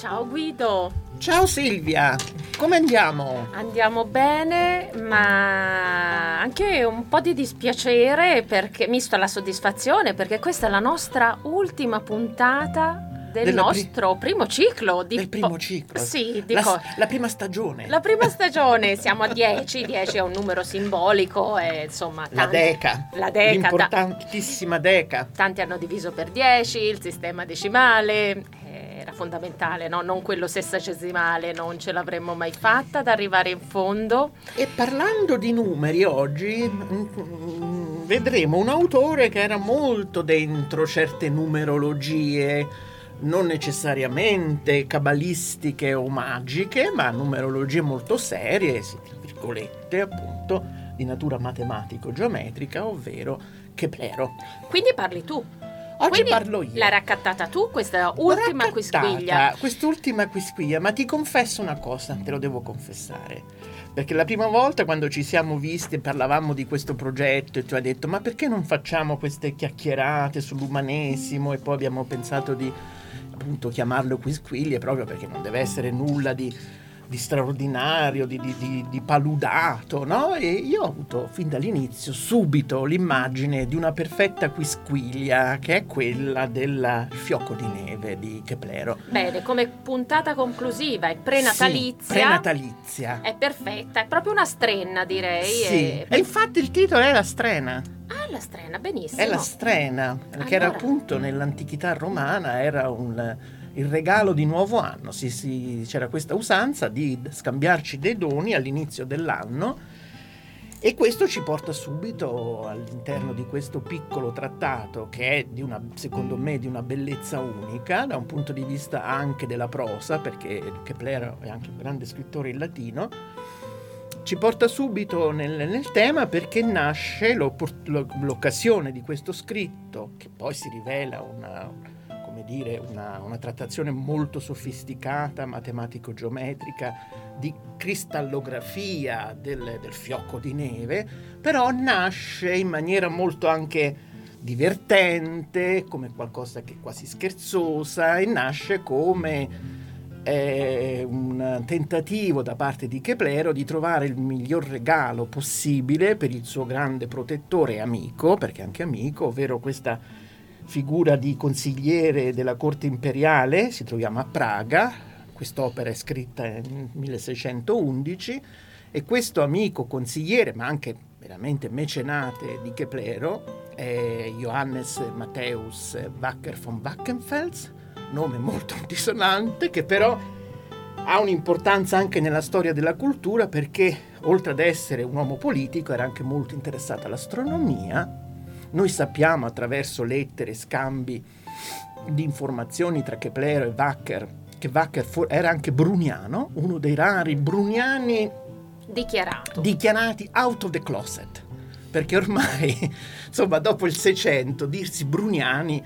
Ciao Guido. Ciao Silvia, come andiamo? Andiamo bene, ma anche un po' di dispiacere perché misto alla soddisfazione perché questa è la nostra ultima puntata del Della pri- nostro primo ciclo. Di Del primo po- ciclo. Sì, di la, co- la prima stagione. La prima stagione, siamo a 10, 10 è un numero simbolico e insomma... La tanti- deca. La deca, ta- L'importantissima deca. tanti hanno diviso per 10, il sistema decimale eh, fondamentale, no? non quello sessagesimale, non ce l'avremmo mai fatta ad arrivare in fondo. E parlando di numeri oggi mm, vedremo un autore che era molto dentro certe numerologie, non necessariamente cabalistiche o magiche, ma numerologie molto serie, tra virgolette, appunto, di natura matematico-geometrica, ovvero Keplero. Quindi parli tu. Oggi Quindi parlo io. L'hai raccattata tu questa ultima Raccattata, quisquiglia. Quest'ultima quisquiglia, ma ti confesso una cosa, te lo devo confessare. Perché la prima volta quando ci siamo visti e parlavamo di questo progetto e tu hai detto ma perché non facciamo queste chiacchierate sull'umanesimo e poi abbiamo pensato di appunto chiamarlo quisquiglie proprio perché non deve essere nulla di, di straordinario, di, di- di- paludato, no? E io ho avuto fin dall'inizio subito l'immagine di una perfetta quisquiglia che è quella del fiocco di neve di Keplero. Bene, come puntata conclusiva e prenatalizia. Sì, prenatalizia. È perfetta, è proprio una strenna direi. Sì. E... E infatti il titolo è La Strena. Ah, la strenna, benissimo. È la strena, che era Allora. appunto nell'antichità romana, era un- il regalo di nuovo anno. Si- si- c'era questa usanza di scambiarci dei doni all'inizio dell'anno e questo ci porta subito all'interno di questo piccolo trattato che è di una, secondo me di una bellezza unica da un punto di vista anche della prosa, perché Kepler è anche un grande scrittore in latino ci porta subito nel, nel tema perché nasce l'occasione di questo scritto, che poi si rivela una, come dire, una, una trattazione molto sofisticata, matematico-geometrica, di cristallografia del, del fiocco di neve, però nasce in maniera molto anche divertente, come qualcosa che è quasi scherzosa, e nasce come è un tentativo da parte di Keplero di trovare il miglior regalo possibile per il suo grande protettore e amico, perché anche amico, ovvero questa figura di consigliere della corte imperiale, si troviamo a Praga, quest'opera è scritta nel 1611 e questo amico consigliere, ma anche veramente mecenate di Keplero, è Johannes Matthäus Wacker von Wackenfels, nome molto dissonante che però ha un'importanza anche nella storia della cultura perché oltre ad essere un uomo politico era anche molto interessato all'astronomia. Noi sappiamo attraverso lettere, scambi di informazioni tra Keplero e Wacker che Wacker era anche bruniano, uno dei rari bruniani Dichiarato. dichiarati out of the closet, perché ormai, insomma, dopo il 600 dirsi bruniani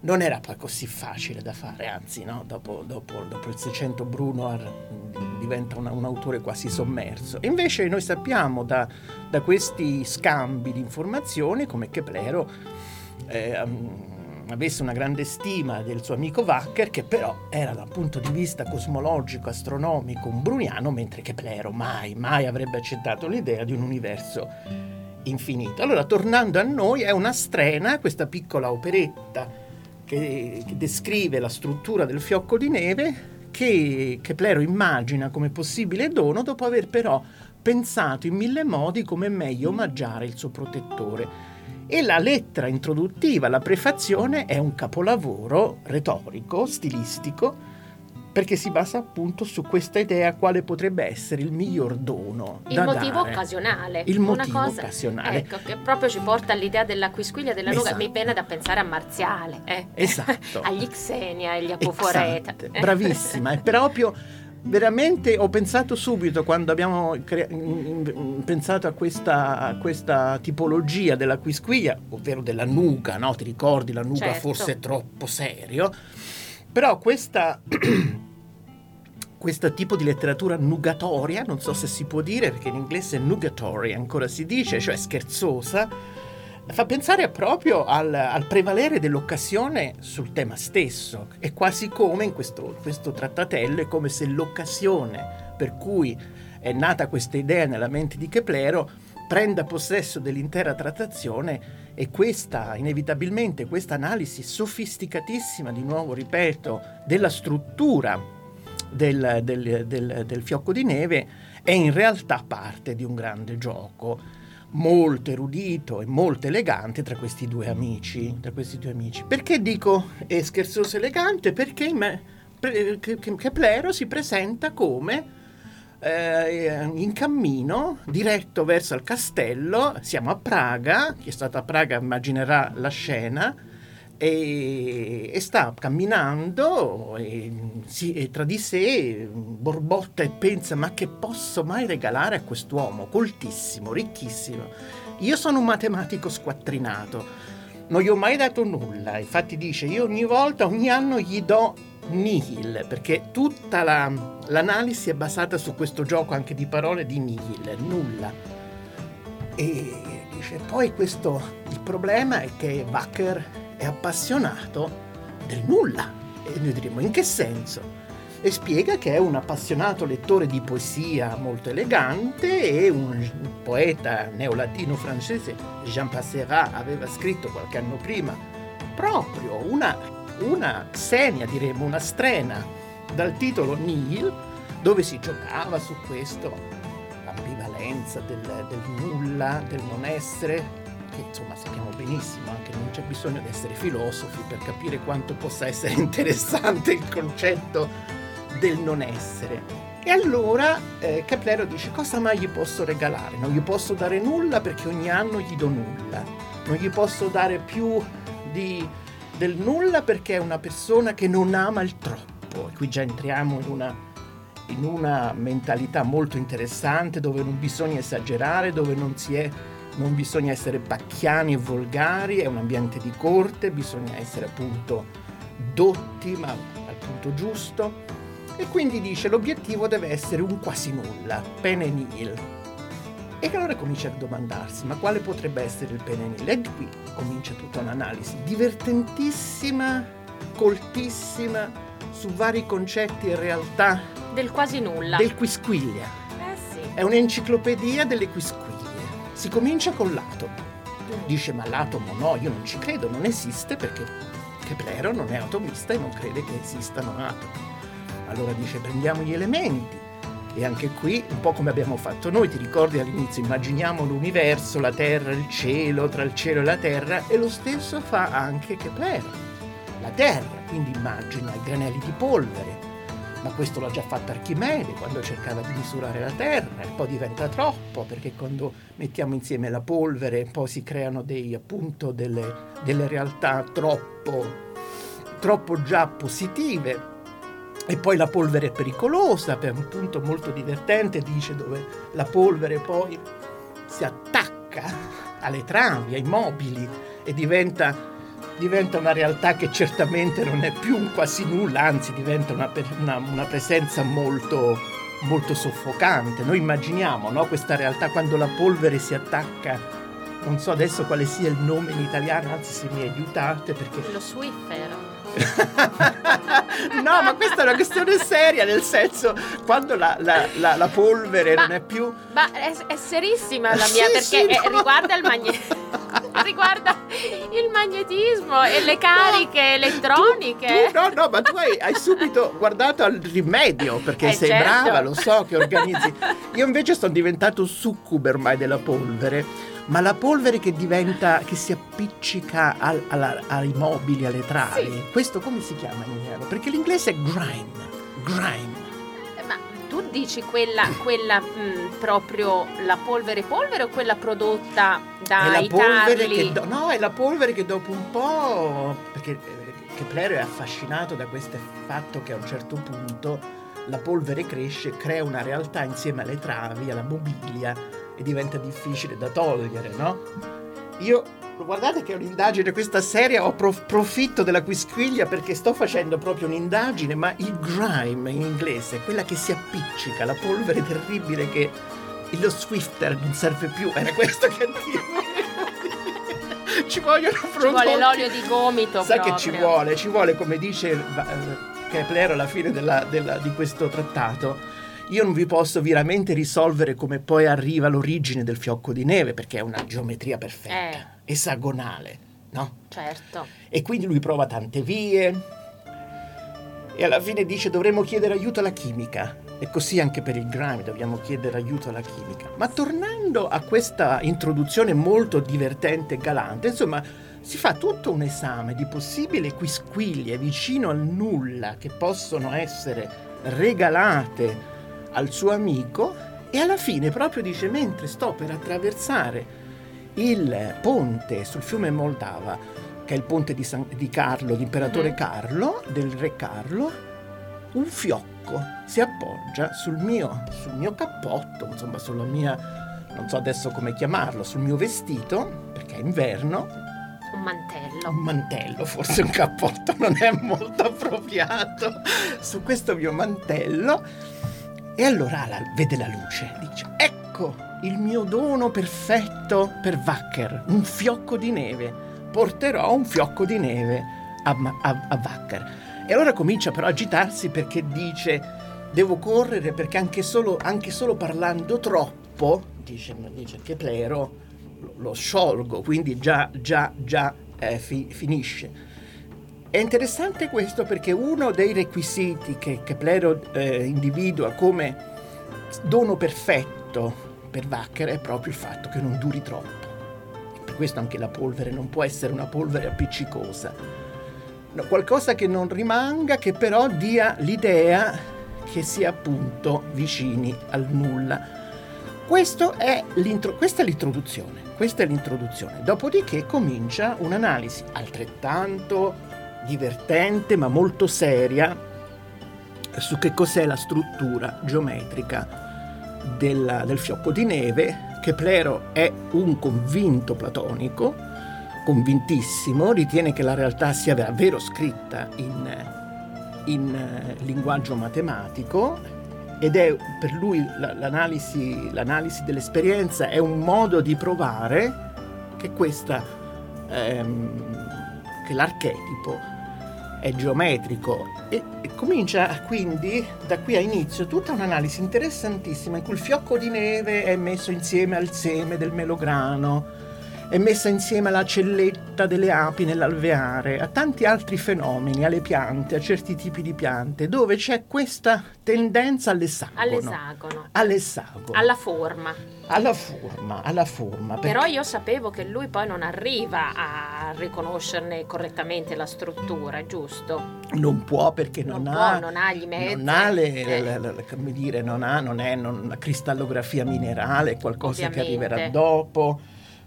non era poi così facile da fare, anzi, no? dopo, dopo- dopo il 600 Bruno diventa una- un autore quasi sommerso. Invece noi sappiamo da, da questi scambi di informazioni come Keplero eh, avesse una grande stima del suo amico Wacker, che però era dal punto di vista cosmologico, astronomico, un bruniano, mentre Keplero mai, mai avrebbe accettato l'idea di un universo infinito. Allora, tornando a noi, è una strena, questa piccola operetta che, che descrive la struttura del fiocco di neve, che Keplero immagina come possibile dono dopo aver però pensato in mille modi come meglio omaggiare il suo protettore. E la lettera introduttiva, la prefazione, è un capolavoro retorico, stilistico, perché si basa appunto su questa idea quale potrebbe essere il miglior dono Il motivo dare. occasionale. Il motivo cosa, occasionale. Ecco, che proprio ci porta all'idea della quisquiglia della nuca. Esatto. Mi viene da pensare a Marziale. eh. Esatto. Agli Xenia e agli Apoforeta. Esatto, bravissima, è proprio veramente ho pensato subito quando abbiamo crea- pensato a questa, a questa tipologia della quisquiglia, ovvero della nuca, no? Ti ricordi la nuca Certo. forse è troppo serio, però questa questo tipo di letteratura nugatoria, non so se si può dire perché in inglese nugatory ancora si dice, cioè scherzosa, fa pensare proprio al, al, prevalere dell'occasione sul tema stesso. È quasi come in questo, questo trattatello, è come se l'occasione per cui è nata questa idea nella mente di Keplero prenda possesso dell'intera trattazione e questa, inevitabilmente, questa analisi sofisticatissima, di nuovo ripeto, della struttura del, del, del, del fiocco di neve è in realtà parte di un grande gioco molto erudito e molto elegante tra questi due amici. Tra questi due amici. Perché dico è scherzoso elegante? Perché me, Keplero si presenta come eh, in cammino diretto verso il castello. Siamo a Praga, chi è stato a Praga immaginerà la scena. E, e sta camminando e, si, e tra di sé borbotta e pensa ma che posso mai regalare a quest'uomo coltissimo, ricchissimo io sono un matematico squattrinato non gli ho mai dato nulla infatti dice io ogni volta ogni anno gli do nihil, perché tutta la, l'analisi è basata su questo gioco anche di parole di nihil, nulla. E dice, poi questo, il problema è che Wacker è appassionato del nulla. E noi diremo, in che senso? E spiega che è un appassionato lettore di poesia molto elegante e un poeta neolatino francese, Jean Passerat, aveva scritto qualche anno prima proprio una una xenia, diremmo, una strena dal titolo Nihil, dove si giocava su questo, l'ambivalenza del, del nulla, del non essere, che insomma sappiamo benissimo, anche non c'è bisogno di essere filosofi per capire quanto possa essere interessante il concetto del non essere. E allora eh, Caplero dice cosa mai gli posso regalare? Non gli posso dare nulla perché ogni anno gli do nulla, non gli posso dare più di del nulla perché è una persona che non ama il troppo. E qui già entriamo in una, in una mentalità molto interessante dove non bisogna esagerare, dove non, è, non bisogna essere pacchiani e volgari, è un ambiente di corte, bisogna essere appunto dotti ma al punto giusto. E quindi dice l'obiettivo deve essere un quasi nulla, pene nihil, e allora comincia a domandarsi, ma quale potrebbe essere il penenile? E qui comincia tutta un'analisi divertentissima, coltissima, su vari concetti e realtà. Del quasi nulla. Del quisquiglia. Eh sì. È un'enciclopedia delle quisquiglie. Si comincia con l'atomo. Dice, ma l'atomo no, io non ci credo, non esiste perché Keplero non è atomista e non crede che esistano atomi. Allora dice, prendiamo gli elementi e anche qui, un po' come abbiamo fatto noi, ti ricordi all'inizio, immaginiamo l'universo, la terra, il cielo, tra il cielo e la terra, e lo stesso fa anche Keplero. La terra, quindi immagina i granelli di polvere, ma questo l'ha già fatto Archimede quando cercava di misurare la terra, e poi diventa troppo, perché quando mettiamo insieme la polvere poi si creano dei, appunto delle, delle realtà troppo, troppo già positive. E poi la polvere è pericolosa, per un punto molto divertente, dice dove la polvere poi si attacca alle travi, ai mobili e diventa, diventa una realtà che certamente non è più un quasi nulla, anzi diventa una, una, una presenza molto, molto soffocante. Noi immaginiamo no, questa realtà quando la polvere si attacca, non so adesso quale sia il nome in italiano, anzi se mi aiutate perché... Lo Swiffer. no, ma questa è una questione seria, nel senso, quando la, la, la, la polvere ma, non è più... Ma è, è serissima la mia, sì, perché sì, è, no. riguarda, il magne... riguarda il magnetismo e le cariche tu, elettroniche. Tu, no, no, ma tu hai, hai, subito guardato al rimedio, perché eh, sei certo. brava, lo so che organizzi. Io invece sono diventato succube ormai della polvere ma la polvere che diventa, che si appiccica al, alla, ai mobili, alle travi, sì. questo come si chiama in italiano? Perché l'inglese è grime, grime. Eh, tu dici quella, quella mh, mm, proprio la polvere polvere o quella prodotta dai tarli? Do, no, è la polvere che dopo un po', perché eh, Kepler è affascinato da questo fatto che a un certo punto la polvere cresce, crea una realtà insieme alle travi, alla mobilia e diventa difficile da togliere, no? Io, guardate che è un'indagine questa serie, ho prof- profitto della quisquiglia perché sto facendo proprio un'indagine, ma il grime in inglese, quella che si appiccica, la polvere terribile che lo Swifter non serve più, era questo che dico. ci vogliono Ci prodotti. vuole l'olio di gomito Sai proprio. che ci vuole? Ci vuole, come dice eh, Kepler alla fine della- della- di questo trattato. Io non vi posso veramente risolvere come poi arriva l'origine del fiocco di neve, perché è una geometria perfetta, Eh. Esagonale, no? Certo. E quindi lui prova tante vie e alla fine dice dovremmo chiedere aiuto alla chimica. E così anche per il grime dobbiamo chiedere aiuto alla chimica. Ma tornando a questa introduzione molto divertente e galante, insomma, si fa tutto un esame di possibili quisquiglie vicino al nulla che possono essere regalate al suo amico e alla fine proprio dice mentre sto per attraversare il ponte sul fiume Moldava che è il ponte di, San- di Carlo, l'imperatore Mhm. Carlo, del re Carlo, un fiocco si appoggia sul mio, sul mio cappotto, insomma sulla mia, non so adesso come chiamarlo, sul mio vestito, perché è inverno, Un mantello. un mantello, forse un cappotto non è molto appropriato, su questo mio mantello, e allora la- vede la luce, dice, ecco il mio dono perfetto per Wacker, un fiocco di neve, porterò un fiocco di neve a, a, a Wacker. E allora comincia però a agitarsi perché dice, devo correre perché anche solo, anche solo parlando troppo, dice, dice Keplero, lo, lo sciolgo, quindi già, già, già eh, fi- finisce. È interessante questo perché uno dei requisiti che Keplero eh, individua come dono perfetto per Wacker è proprio il fatto che non duri troppo. Per questo anche la polvere non può essere una polvere appiccicosa. No, qualcosa che non rimanga, che però dia l'idea che sia appunto vicini al nulla. È questa è l'introduzione. Questa è l'introduzione. Dopodiché comincia un'analisi altrettanto divertente ma molto seria su che cos'è la struttura geometrica della- del fiocco di neve. Keplero è un convinto platonico, convintissimo, ritiene che la realtà sia davvero scritta in, in, eh, linguaggio matematico ed è per lui la- l'analisi, l'analisi dell'esperienza è un modo di provare che questa ehm, che l'archetipo è geometrico. E, e comincia quindi da qui a inizio tutta un'analisi interessantissima in cui il fiocco di neve è messo insieme al seme del melograno, è messa insieme alla celletta delle api nell'alveare, a tanti altri fenomeni, alle piante, a certi tipi di piante, dove c'è questa tendenza all'esagono. All'esagono. All'esagono. Alla forma. alla forma, alla forma. Però perché- io sapevo che lui poi non arriva a riconoscerne correttamente la struttura, giusto? non può perché non, Non ha, può, non ha gli mezzi. non ha le- Eh. le- le- come dire, non ha, non è non- la cristallografia minerale, qualcosa che Ovviamente. arriverà dopo.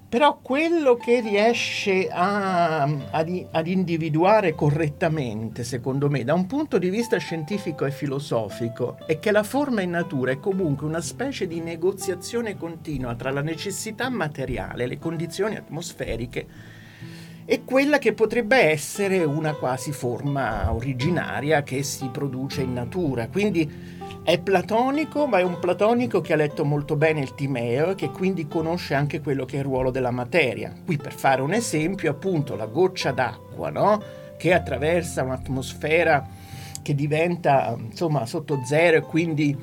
Però quello che riesce a- ad, ad individuare correttamente, secondo me, da un punto di vista scientifico e filosofico, è che la forma in natura è comunque una specie di negoziazione continua tra la necessità materiale, le condizioni atmosferiche e quella che potrebbe essere una quasi forma originaria che si produce in natura. Quindi è platonico, ma è un platonico che ha letto molto bene il Timeo e che quindi conosce anche quello che è il ruolo della materia. Qui per fare un esempio, appunto, la goccia d'acqua, no? Che attraversa un'atmosfera che diventa, insomma, sotto zero e quindi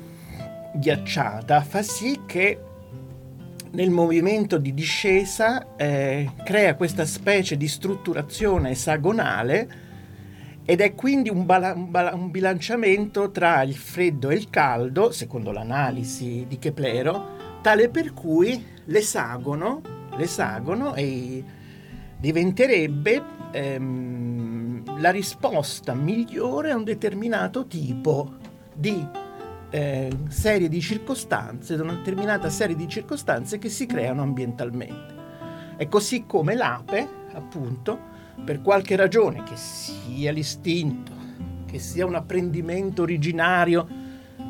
ghiacciata, fa sì che nel movimento di discesa eh, crea questa specie di strutturazione esagonale ed è quindi un, bala- un bala- un bilanciamento tra il freddo e il caldo, secondo l'analisi di Keplero, tale per cui l'esagono, l'esagono eh, diventerebbe ehm, la risposta migliore a un determinato tipo di eh, serie di circostanze, da una determinata serie di circostanze che si creano ambientalmente. È così come l'ape, appunto, per qualche ragione, che sia l'istinto, che sia un apprendimento originario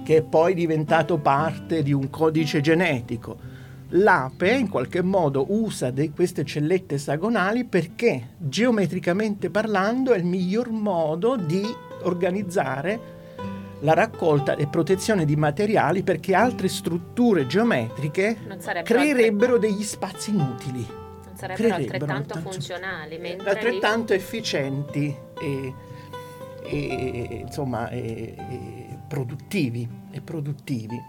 che è poi diventato parte di un codice genetico, l'ape in qualche modo usa queste cellette esagonali perché geometricamente parlando è il miglior modo di organizzare la raccolta e protezione di materiali perché altre strutture geometriche creerebbero degli spazi inutili. Sarebbero altrettanto funzionali, mentre altrettanto lì... efficienti e, e insomma e, e produttivi, e produttivi.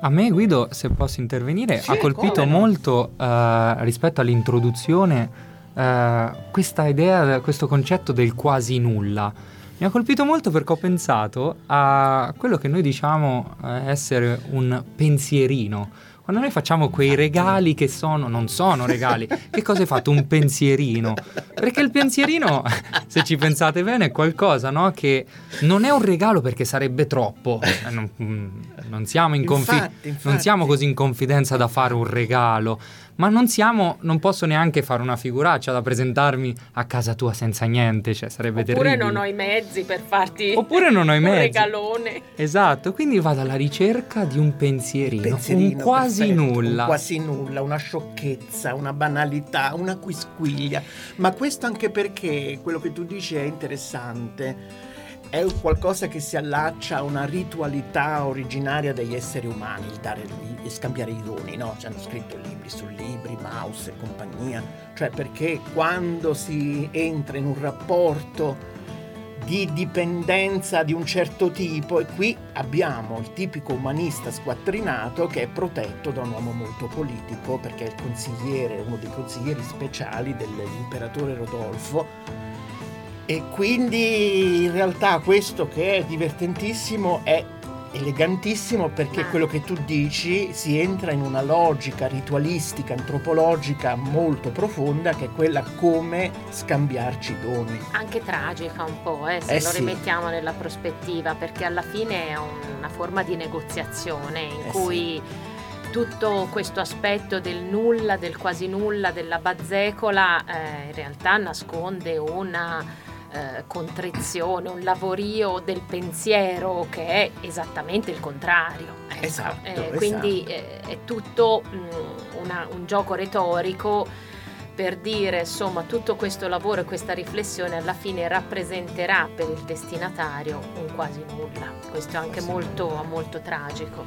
A me Guido, se posso intervenire, sì, ha colpito molto uh, rispetto all'introduzione uh, questa idea, questo concetto del quasi nulla. Mi ha colpito molto perché ho pensato a quello che noi diciamo uh, essere un pensierino quando noi facciamo quei regali che sono, non sono regali, che cosa hai fatto? Un pensierino. Perché il pensierino, se ci pensate bene, è qualcosa, no? Che non è un regalo perché sarebbe troppo. Eh, non, mm, non, siamo, confi- infatti, infatti. non siamo così in confidenza da fare un regalo ma non siamo, non posso neanche fare una figuraccia da presentarmi a casa tua senza niente, cioè sarebbe Oppure terribile. Oppure non ho i mezzi per farti Oppure non ho i mezzi. un regalone. Esatto, quindi vado alla ricerca di un pensierino, pensierino un quasi perfetto, nulla. Un quasi nulla, una sciocchezza, una banalità, una quisquiglia, ma questo anche perché quello che tu dici è interessante è qualcosa che si allaccia a una ritualità originaria degli esseri umani, il dare e scambiare i doni, no? Ci hanno scritto libri su libri, mouse e compagnia, cioè perché quando si entra in un rapporto di dipendenza di un certo tipo e qui abbiamo il tipico umanista squattrinato che è protetto da un uomo molto politico perché è il consigliere, uno dei consiglieri speciali dell'imperatore Rodolfo e quindi in realtà questo che è divertentissimo è elegantissimo perché quello che tu dici si entra in una logica ritualistica, antropologica molto profonda che è quella come scambiarci doni. Anche tragica un po', eh, se eh lo sì. rimettiamo nella prospettiva, perché alla fine è una forma di negoziazione in eh cui... Sì tutto questo aspetto del nulla, del quasi nulla, della bazzecola, eh, in realtà nasconde una eh, contrizione, un lavorio del pensiero che è esattamente il contrario. Ecco. Esatto, eh, quindi eh, è tutto mh, mm, una, un gioco retorico per dire insomma tutto questo lavoro e questa riflessione alla fine rappresenterà per il destinatario un quasi nulla. Questo è anche molto, molto tragico.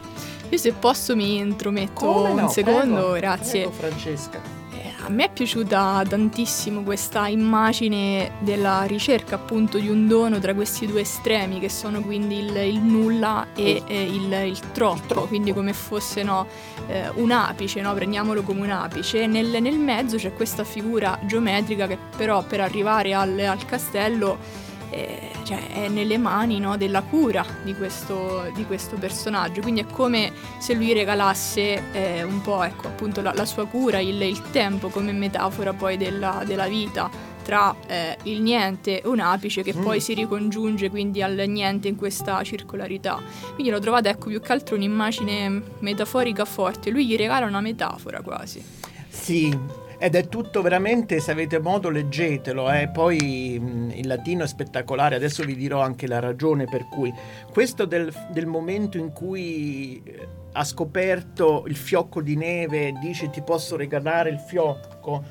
Io se posso mi intrometto Come un no? secondo, prego, grazie. Prego Francesca a me è piaciuta tantissimo questa immagine della ricerca appunto di un dono tra questi due estremi che sono quindi il, il nulla e eh, il, il, troppo, il, troppo, quindi come fosse no, eh, un apice, no? prendiamolo come un apice. Nel, nel, mezzo c'è questa figura geometrica che però per arrivare al, al castello eh, cioè, è nelle mani no, della cura di questo, di questo, personaggio, quindi è come se lui regalasse eh, un po' ecco, appunto la, la sua cura, il, il, tempo come metafora poi della, della vita tra eh, il niente e un apice che mm. poi si ricongiunge quindi al niente in questa circolarità. Quindi l'ho trovata ecco più che altro un'immagine metaforica forte, lui gli regala una metafora quasi. Sì, ed è tutto veramente, se avete modo leggetelo, eh. poi mh, il latino è spettacolare, adesso vi dirò anche la ragione per cui. Questo del, del momento in cui eh, ha scoperto il fiocco di neve, dice ti posso regalare il fiocco,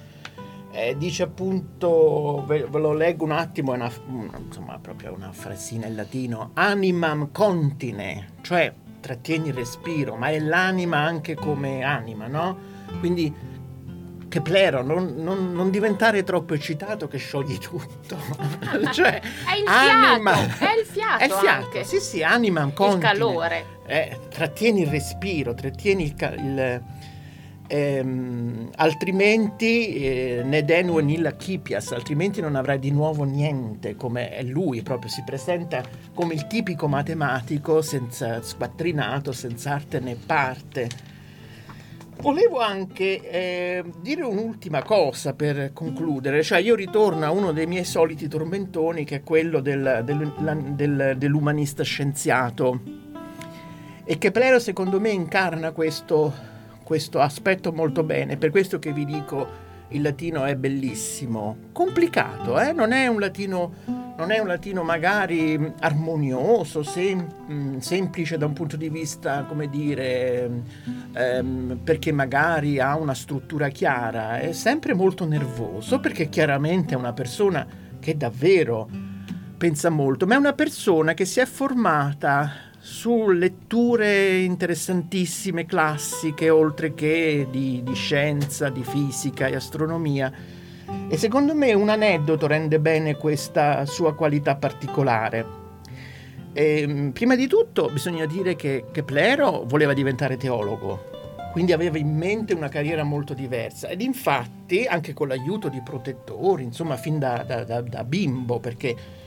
eh, dice appunto, ve, ve, lo leggo un attimo, è una, insomma proprio una frasina in latino, animam contine, cioè trattieni il respiro, ma è l'anima anche come anima, no? Quindi Keplero, non, non, non, diventare troppo eccitato che sciogli tutto. cioè, è il anima, fiato, è il fiato. È il fiato, anche. sì sì, anima contine. Il calore. Eh, trattieni il respiro, trattieni il... il ehm, altrimenti eh, Nedenu e Nilla Kipias, altrimenti non avrai di nuovo niente, come è lui, proprio si presenta come il tipico matematico senza squattrinato, senza arte né parte Volevo anche eh, dire un'ultima cosa per concludere, cioè io ritorno a uno dei miei soliti tormentoni che è quello del, del, del, dell'umanista scienziato. E che Plero secondo me incarna questo, questo aspetto molto bene, per questo che vi dico il latino è bellissimo, complicato, eh? non è un latino non è un latino magari armonioso, sem- mm, semplice da un punto di vista, come dire, ehm, perché magari ha una struttura chiara, è sempre molto nervoso perché chiaramente è una persona che davvero pensa molto, ma è una persona che si è formata su letture interessantissime, classiche, oltre che di, di scienza, di fisica e astronomia. E secondo me un aneddoto rende bene questa sua qualità particolare. E, ehm, prima di tutto bisogna dire che Keplero voleva diventare teologo, quindi aveva in mente una carriera molto diversa ed infatti anche con l'aiuto di protettori, insomma fin da, da, da, da bimbo, perché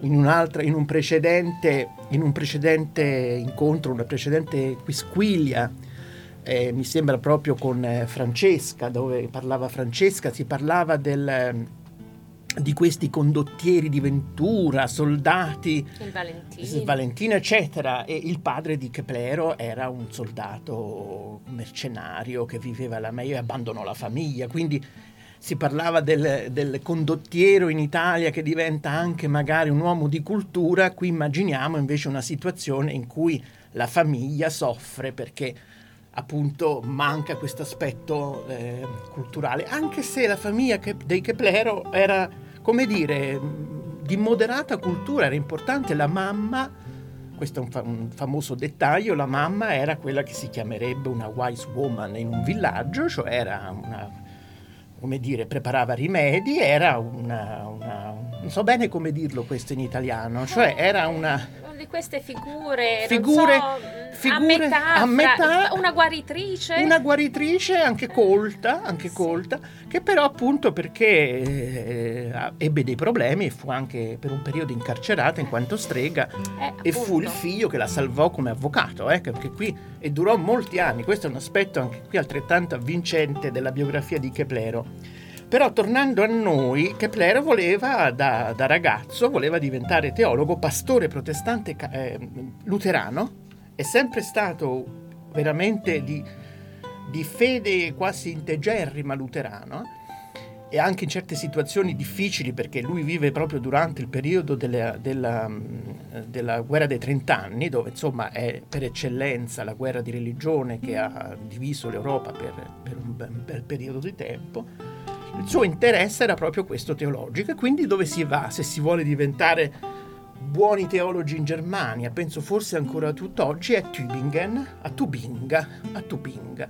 in, in, un precedente, in un precedente incontro, una precedente quisquiglia, eh, mi sembra proprio con eh, Francesca, dove parlava Francesca, si parlava del di questi condottieri di Ventura, soldati, il Valentino. Valentino, eccetera. E il padre di Keplero era un soldato mercenario che viveva alla meglio e abbandonò la famiglia. Quindi si parlava del, del, condottiero in Italia che diventa anche magari un uomo di cultura. Qui immaginiamo invece una situazione in cui la famiglia soffre perché appunto manca questo aspetto eh, culturale, anche se la famiglia dei Keplero era come dire, di moderata cultura, era importante la mamma, questo è un, fa- un, famoso dettaglio, la mamma era quella che si chiamerebbe una wise woman in un villaggio, cioè era una, come dire, preparava rimedi, era una, una non so bene come dirlo questo in italiano, cioè era una di queste figure, figure, figure a, metà, a metà, una guaritrice. Una guaritrice anche colta, anche sì. colta, che però appunto perché eh, ebbe dei problemi e fu anche per un periodo incarcerata in quanto strega eh, e fu il figlio che la salvò come avvocato, eh, perché qui e durò molti anni, questo è un aspetto anche qui altrettanto avvincente della biografia di Keplero però tornando a noi, Kepler voleva da, da ragazzo, voleva diventare teologo, pastore protestante eh, luterano, è sempre stato veramente di, di fede quasi integerrima luterano e anche in certe situazioni difficili perché lui vive proprio durante il periodo della, della, della, guerra dei trent'anni dove insomma è per eccellenza la guerra di religione che ha diviso l'Europa per, per un bel periodo di tempo. Il suo interesse era proprio questo teologico e quindi dove si va se si vuole diventare buoni teologi in Germania, penso forse ancora tutt'oggi, è Tübingen, a Tubinga, a Tubinga.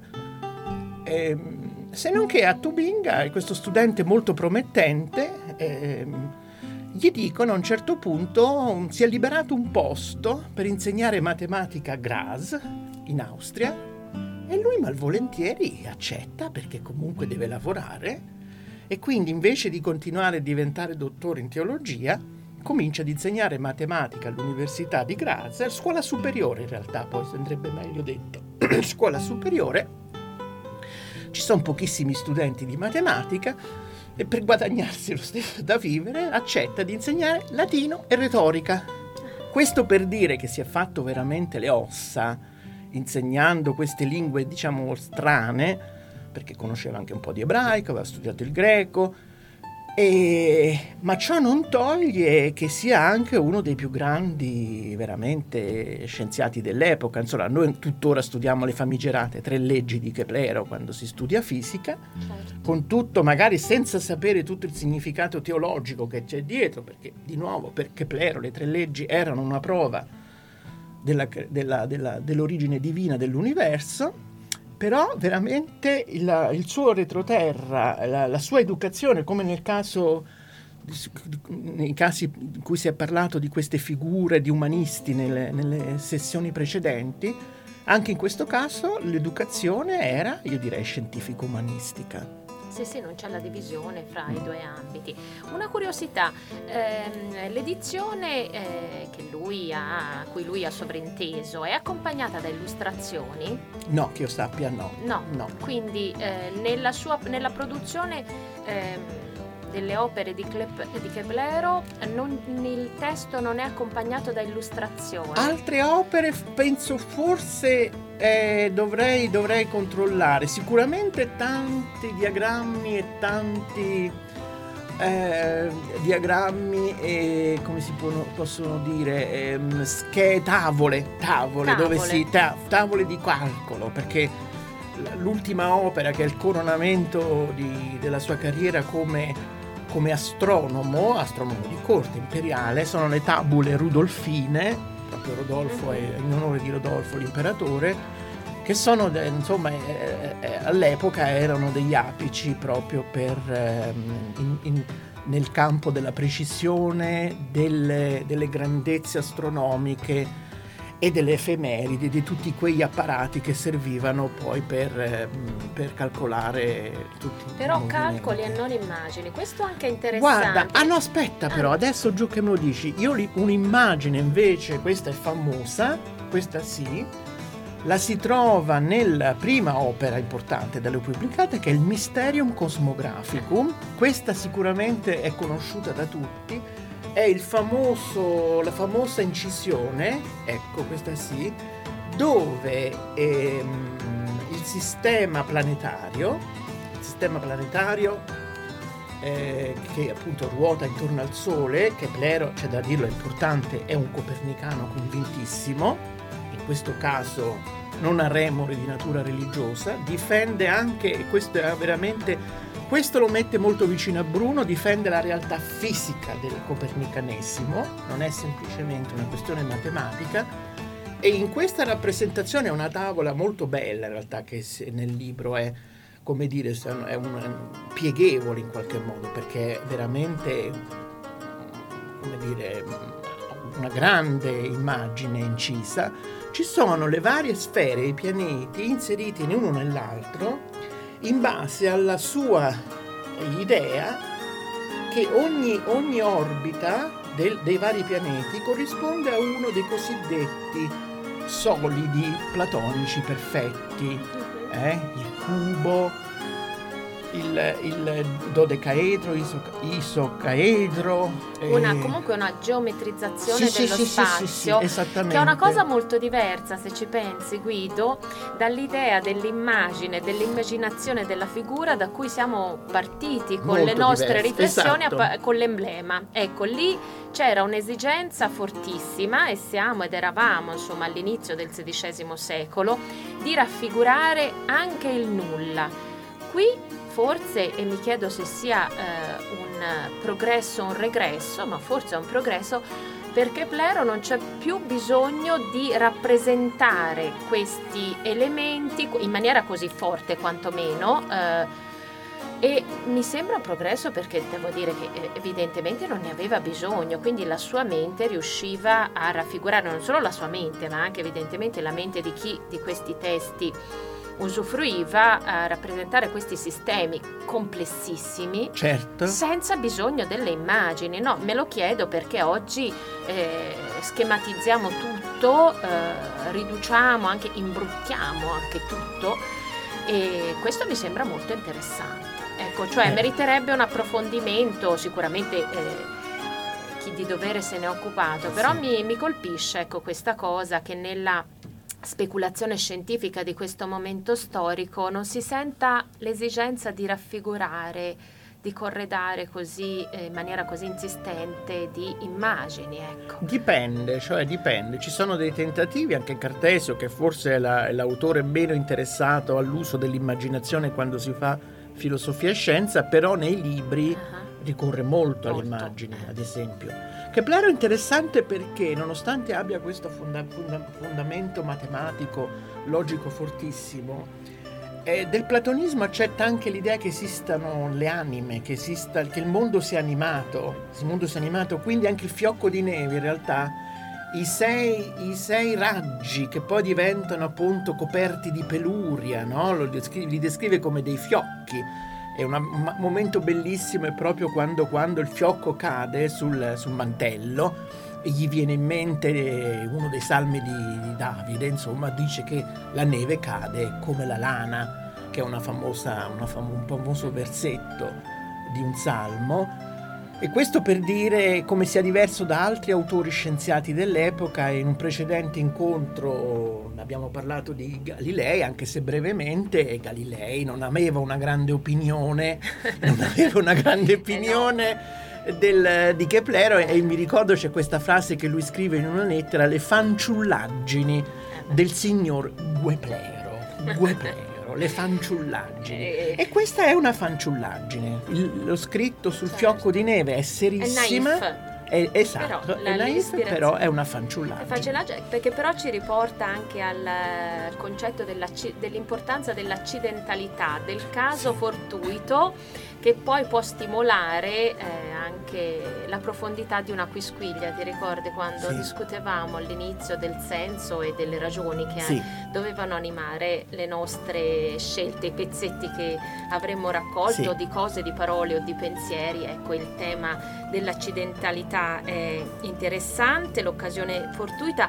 E, ehm, se non che a Tubinga questo studente molto promettente, eh, gli dicono a un certo punto si è liberato un posto per insegnare matematica a Graz, in Austria, e lui malvolentieri accetta perché comunque deve lavorare e quindi invece di continuare a diventare dottore in teologia, comincia ad insegnare matematica all'Università di Graz, scuola superiore in realtà, poi andrebbe meglio detto, scuola superiore. Ci sono pochissimi studenti di matematica e per guadagnarsi lo stesso da vivere accetta di insegnare latino e retorica. Questo per dire che si è fatto veramente le ossa insegnando queste lingue, diciamo, strane, perché conosceva anche un po' di ebraico, aveva studiato il greco, e... ma ciò non toglie che sia anche uno dei più grandi veramente scienziati dell'epoca. Insomma, noi tuttora studiamo le famigerate tre leggi di Keplero quando si studia fisica, certo. con tutto, magari senza sapere tutto il significato teologico che c'è dietro, perché di nuovo per Keplero le tre leggi erano una prova della, della, della, dell'origine divina dell'universo però veramente il, il suo retroterra, la, la, sua educazione, come nel caso, nei casi in cui si è parlato di queste figure di umanisti nelle, nelle sessioni precedenti, anche in questo caso l'educazione era, io direi, scientifico-umanistica. Sì, sì, non c'è la divisione fra i due ambiti. Una curiosità, ehm, l'edizione eh, lui ha, a cui lui ha sovrinteso è accompagnata da illustrazioni? No, che io sappia no. No, no. quindi eh, nella, sua, nella produzione... Eh, delle opere di, Klep, di Keblero non, il testo non è accompagnato da illustrazioni. Altre opere penso forse eh, dovrei, dovrei controllare, sicuramente tanti diagrammi e tanti eh, diagrammi e come si può, possono dire ehm, sche, tavole, tavole, tavole. dove si ta, tavole di calcolo perché l'ultima opera che è il coronamento di, della sua carriera come come astronomo, astronomo di corte imperiale, sono le tabule rudolfine proprio Rodolfo, in onore di Rodolfo l'imperatore, che sono, insomma, eh, eh, all'epoca erano degli apici proprio per, ehm, in, in, nel campo della precisione, delle, delle grandezze astronomiche e delle effemeridi, di tutti quegli apparati che servivano poi per, ehm, per calcolare tutti Però calcoli e non immagini, questo anche è interessante. Guarda, ah no aspetta però, ah. adesso giù che me lo dici, io li, un'immagine invece, questa è famosa, questa sì, la si trova nella prima opera importante da lui pubblicata che è il Mysterium Cosmographicum. Questa sicuramente è conosciuta da tutti, è famoso, la famosa incisione, ecco questa sì, dove ehm, il sistema planetario, il sistema planetario eh, che appunto ruota intorno al Sole, che Plero, c'è da dirlo, è importante, è un copernicano convintissimo, in questo caso non ha remore di natura religiosa, difende anche, e questo è veramente, questo lo mette molto vicino a Bruno, difende la realtà fisica del copernicanesimo, non è semplicemente una questione matematica, e in questa rappresentazione è una tavola molto bella in realtà che nel libro è come dire è un, pieghevole in qualche modo perché è veramente come dire una grande immagine incisa. Ci sono le varie sfere i pianeti inseriti in uno nell'altro in base alla sua idea che ogni, ogni orbita del, dei vari pianeti corrisponde a uno dei cosiddetti solidi platonici perfetti, eh? il cubo, il, il dodecaedro, isoc- isocaedro. Una, eh... Comunque una geometrizzazione sì, dello sì, spazio, sì, che è una cosa molto diversa se ci pensi Guido, dall'idea dell'immagine, dell'immaginazione della figura da cui siamo partiti con molto le nostre diverso. riflessioni esatto. a, con l'emblema. Ecco, lì c'era un'esigenza fortissima e siamo ed eravamo insomma all'inizio del XVI secolo di raffigurare anche il nulla. Qui forse, e mi chiedo se sia eh, un progresso o un regresso, ma forse è un progresso, perché Plero non c'è più bisogno di rappresentare questi elementi in maniera così forte quantomeno. Eh, e mi sembra un progresso perché devo dire che eh, evidentemente non ne aveva bisogno, quindi la sua mente riusciva a raffigurare non solo la sua mente, ma anche evidentemente la mente di chi di questi testi usufruiva a rappresentare questi sistemi complessissimi certo. senza bisogno delle immagini. No, me lo chiedo perché oggi eh, schematizziamo tutto, eh, riduciamo, anche imbruttiamo anche tutto e questo mi sembra molto interessante. Ecco, cioè eh. meriterebbe un approfondimento, sicuramente eh, chi di dovere se ne è occupato, però sì. mi, mi colpisce ecco, questa cosa che nella speculazione scientifica di questo momento storico non si senta l'esigenza di raffigurare, di corredare così eh, in maniera così insistente di immagini. Ecco. Dipende, cioè dipende. Ci sono dei tentativi, anche Cartesio, che forse è, la, è l'autore meno interessato all'uso dell'immaginazione quando si fa filosofia e scienza, però nei libri uh-huh. ricorre molto, molto alle immagini, ad esempio. Keplero è interessante perché, nonostante abbia questo fonda- fonda- fondamento matematico, logico fortissimo, eh, del platonismo accetta anche l'idea che esistano le anime, che, esista, che il mondo sia animato, il mondo sia animato, quindi anche il fiocco di neve in realtà i sei, i sei, raggi che poi diventano appunto coperti di peluria, no? li descrive come dei fiocchi è un momento bellissimo è proprio quando, quando il fiocco cade sul, sul, mantello e gli viene in mente eh, uno dei salmi di, di, Davide, insomma, dice che la neve cade come la lana, che è una famosa, una fam- un famoso versetto di un salmo e questo per dire come sia diverso da altri autori scienziati dell'epoca. In un precedente incontro abbiamo parlato di Galilei, anche se brevemente, Galilei non aveva una grande opinione, non aveva una grande eh opinione del, di Keplero e mi ricordo c'è questa frase che lui scrive in una lettera, le fanciullaggini del signor Gueplero. Gueplero le fanciullaggini. Eh, e questa è una fanciullaggine. Il, lo scritto sul certo. fiocco di neve è serissima. È Eh, esatto, però, la Is però è una fanciullaggine. perché però ci riporta anche al, al concetto dell'importanza dell'accidentalità, del caso sì. fortuito che poi può stimolare eh, anche la profondità di una quisquiglia. Ti ricordi quando sì. discutevamo all'inizio del senso e delle ragioni che sì. dovevano animare le nostre scelte, i pezzetti che avremmo raccolto sì. di cose, di parole o di pensieri? Ecco, il tema dell'accidentalità è interessante, l'occasione fortuita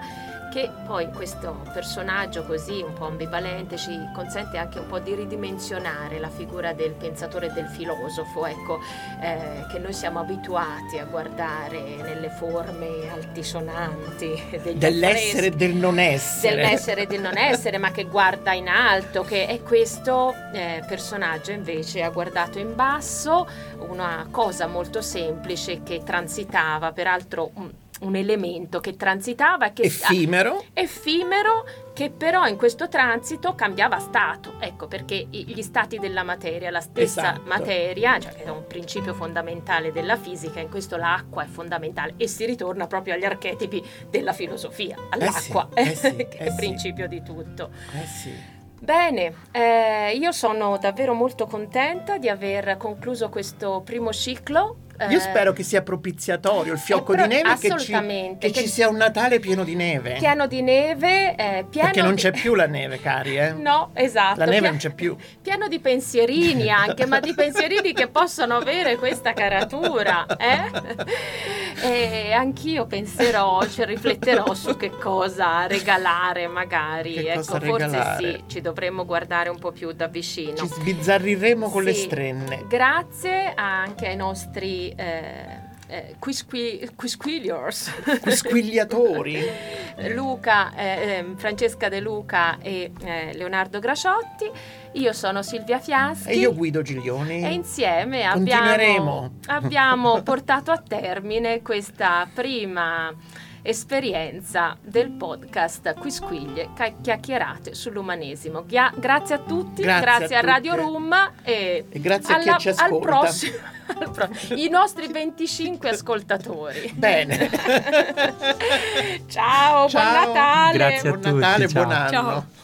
che poi questo personaggio così un po' ambivalente ci consente anche un po' di ridimensionare la figura del pensatore e del filosofo, ecco, eh, che noi siamo abituati a guardare nelle forme altisonanti dell'essere e del non essere. Dell'essere e del non essere, ma che guarda in alto, che è questo eh, personaggio invece ha guardato in basso, una cosa molto semplice che transitava, peraltro un elemento che transitava che effimero. effimero che però in questo transito cambiava stato ecco perché gli stati della materia la stessa esatto. materia cioè è un principio fondamentale della fisica in questo l'acqua è fondamentale e si ritorna proprio agli archetipi della filosofia all'acqua eh sì, eh sì, che è il eh principio di tutto eh sì. Bene, eh, io sono davvero molto contenta di aver concluso questo primo ciclo io eh, spero che sia propiziatorio il fiocco pro- di neve che ci, che, che ci, sia un Natale pieno di neve. Pieno di neve, eh, pieno Perché non di... c'è più la neve, cari, eh? No, esatto. La neve Pia- non c'è più. Pieno di pensierini anche, ma di pensierini che possono avere questa caratura, eh? E anch'io penserò, cioè, rifletterò su che cosa regalare magari. Che ecco, forse sì, ci dovremmo guardare un po' più da vicino. Ci sbizzarriremo con sì. le strenne. Grazie anche ai nostri eh, eh, quisqui, quisquiliors quisquigliatori Luca, eh, ehm, Francesca De Luca e eh, Leonardo Graciotti io sono Silvia Fiaschi e io Guido Giglioni e insieme abbiamo, abbiamo portato a termine questa prima esperienza del podcast Quisquiglie chiacchierate sull'umanesimo. Ghia- grazie a tutti, grazie, grazie a, a, Radio Room e, e grazie alla, a chi ci ascolta. Al prossimo, al pro- I nostri 25 ascoltatori. Bene. ciao, ciao, buon Natale. Grazie a buon Natale, tutti, buon anno. Ciao.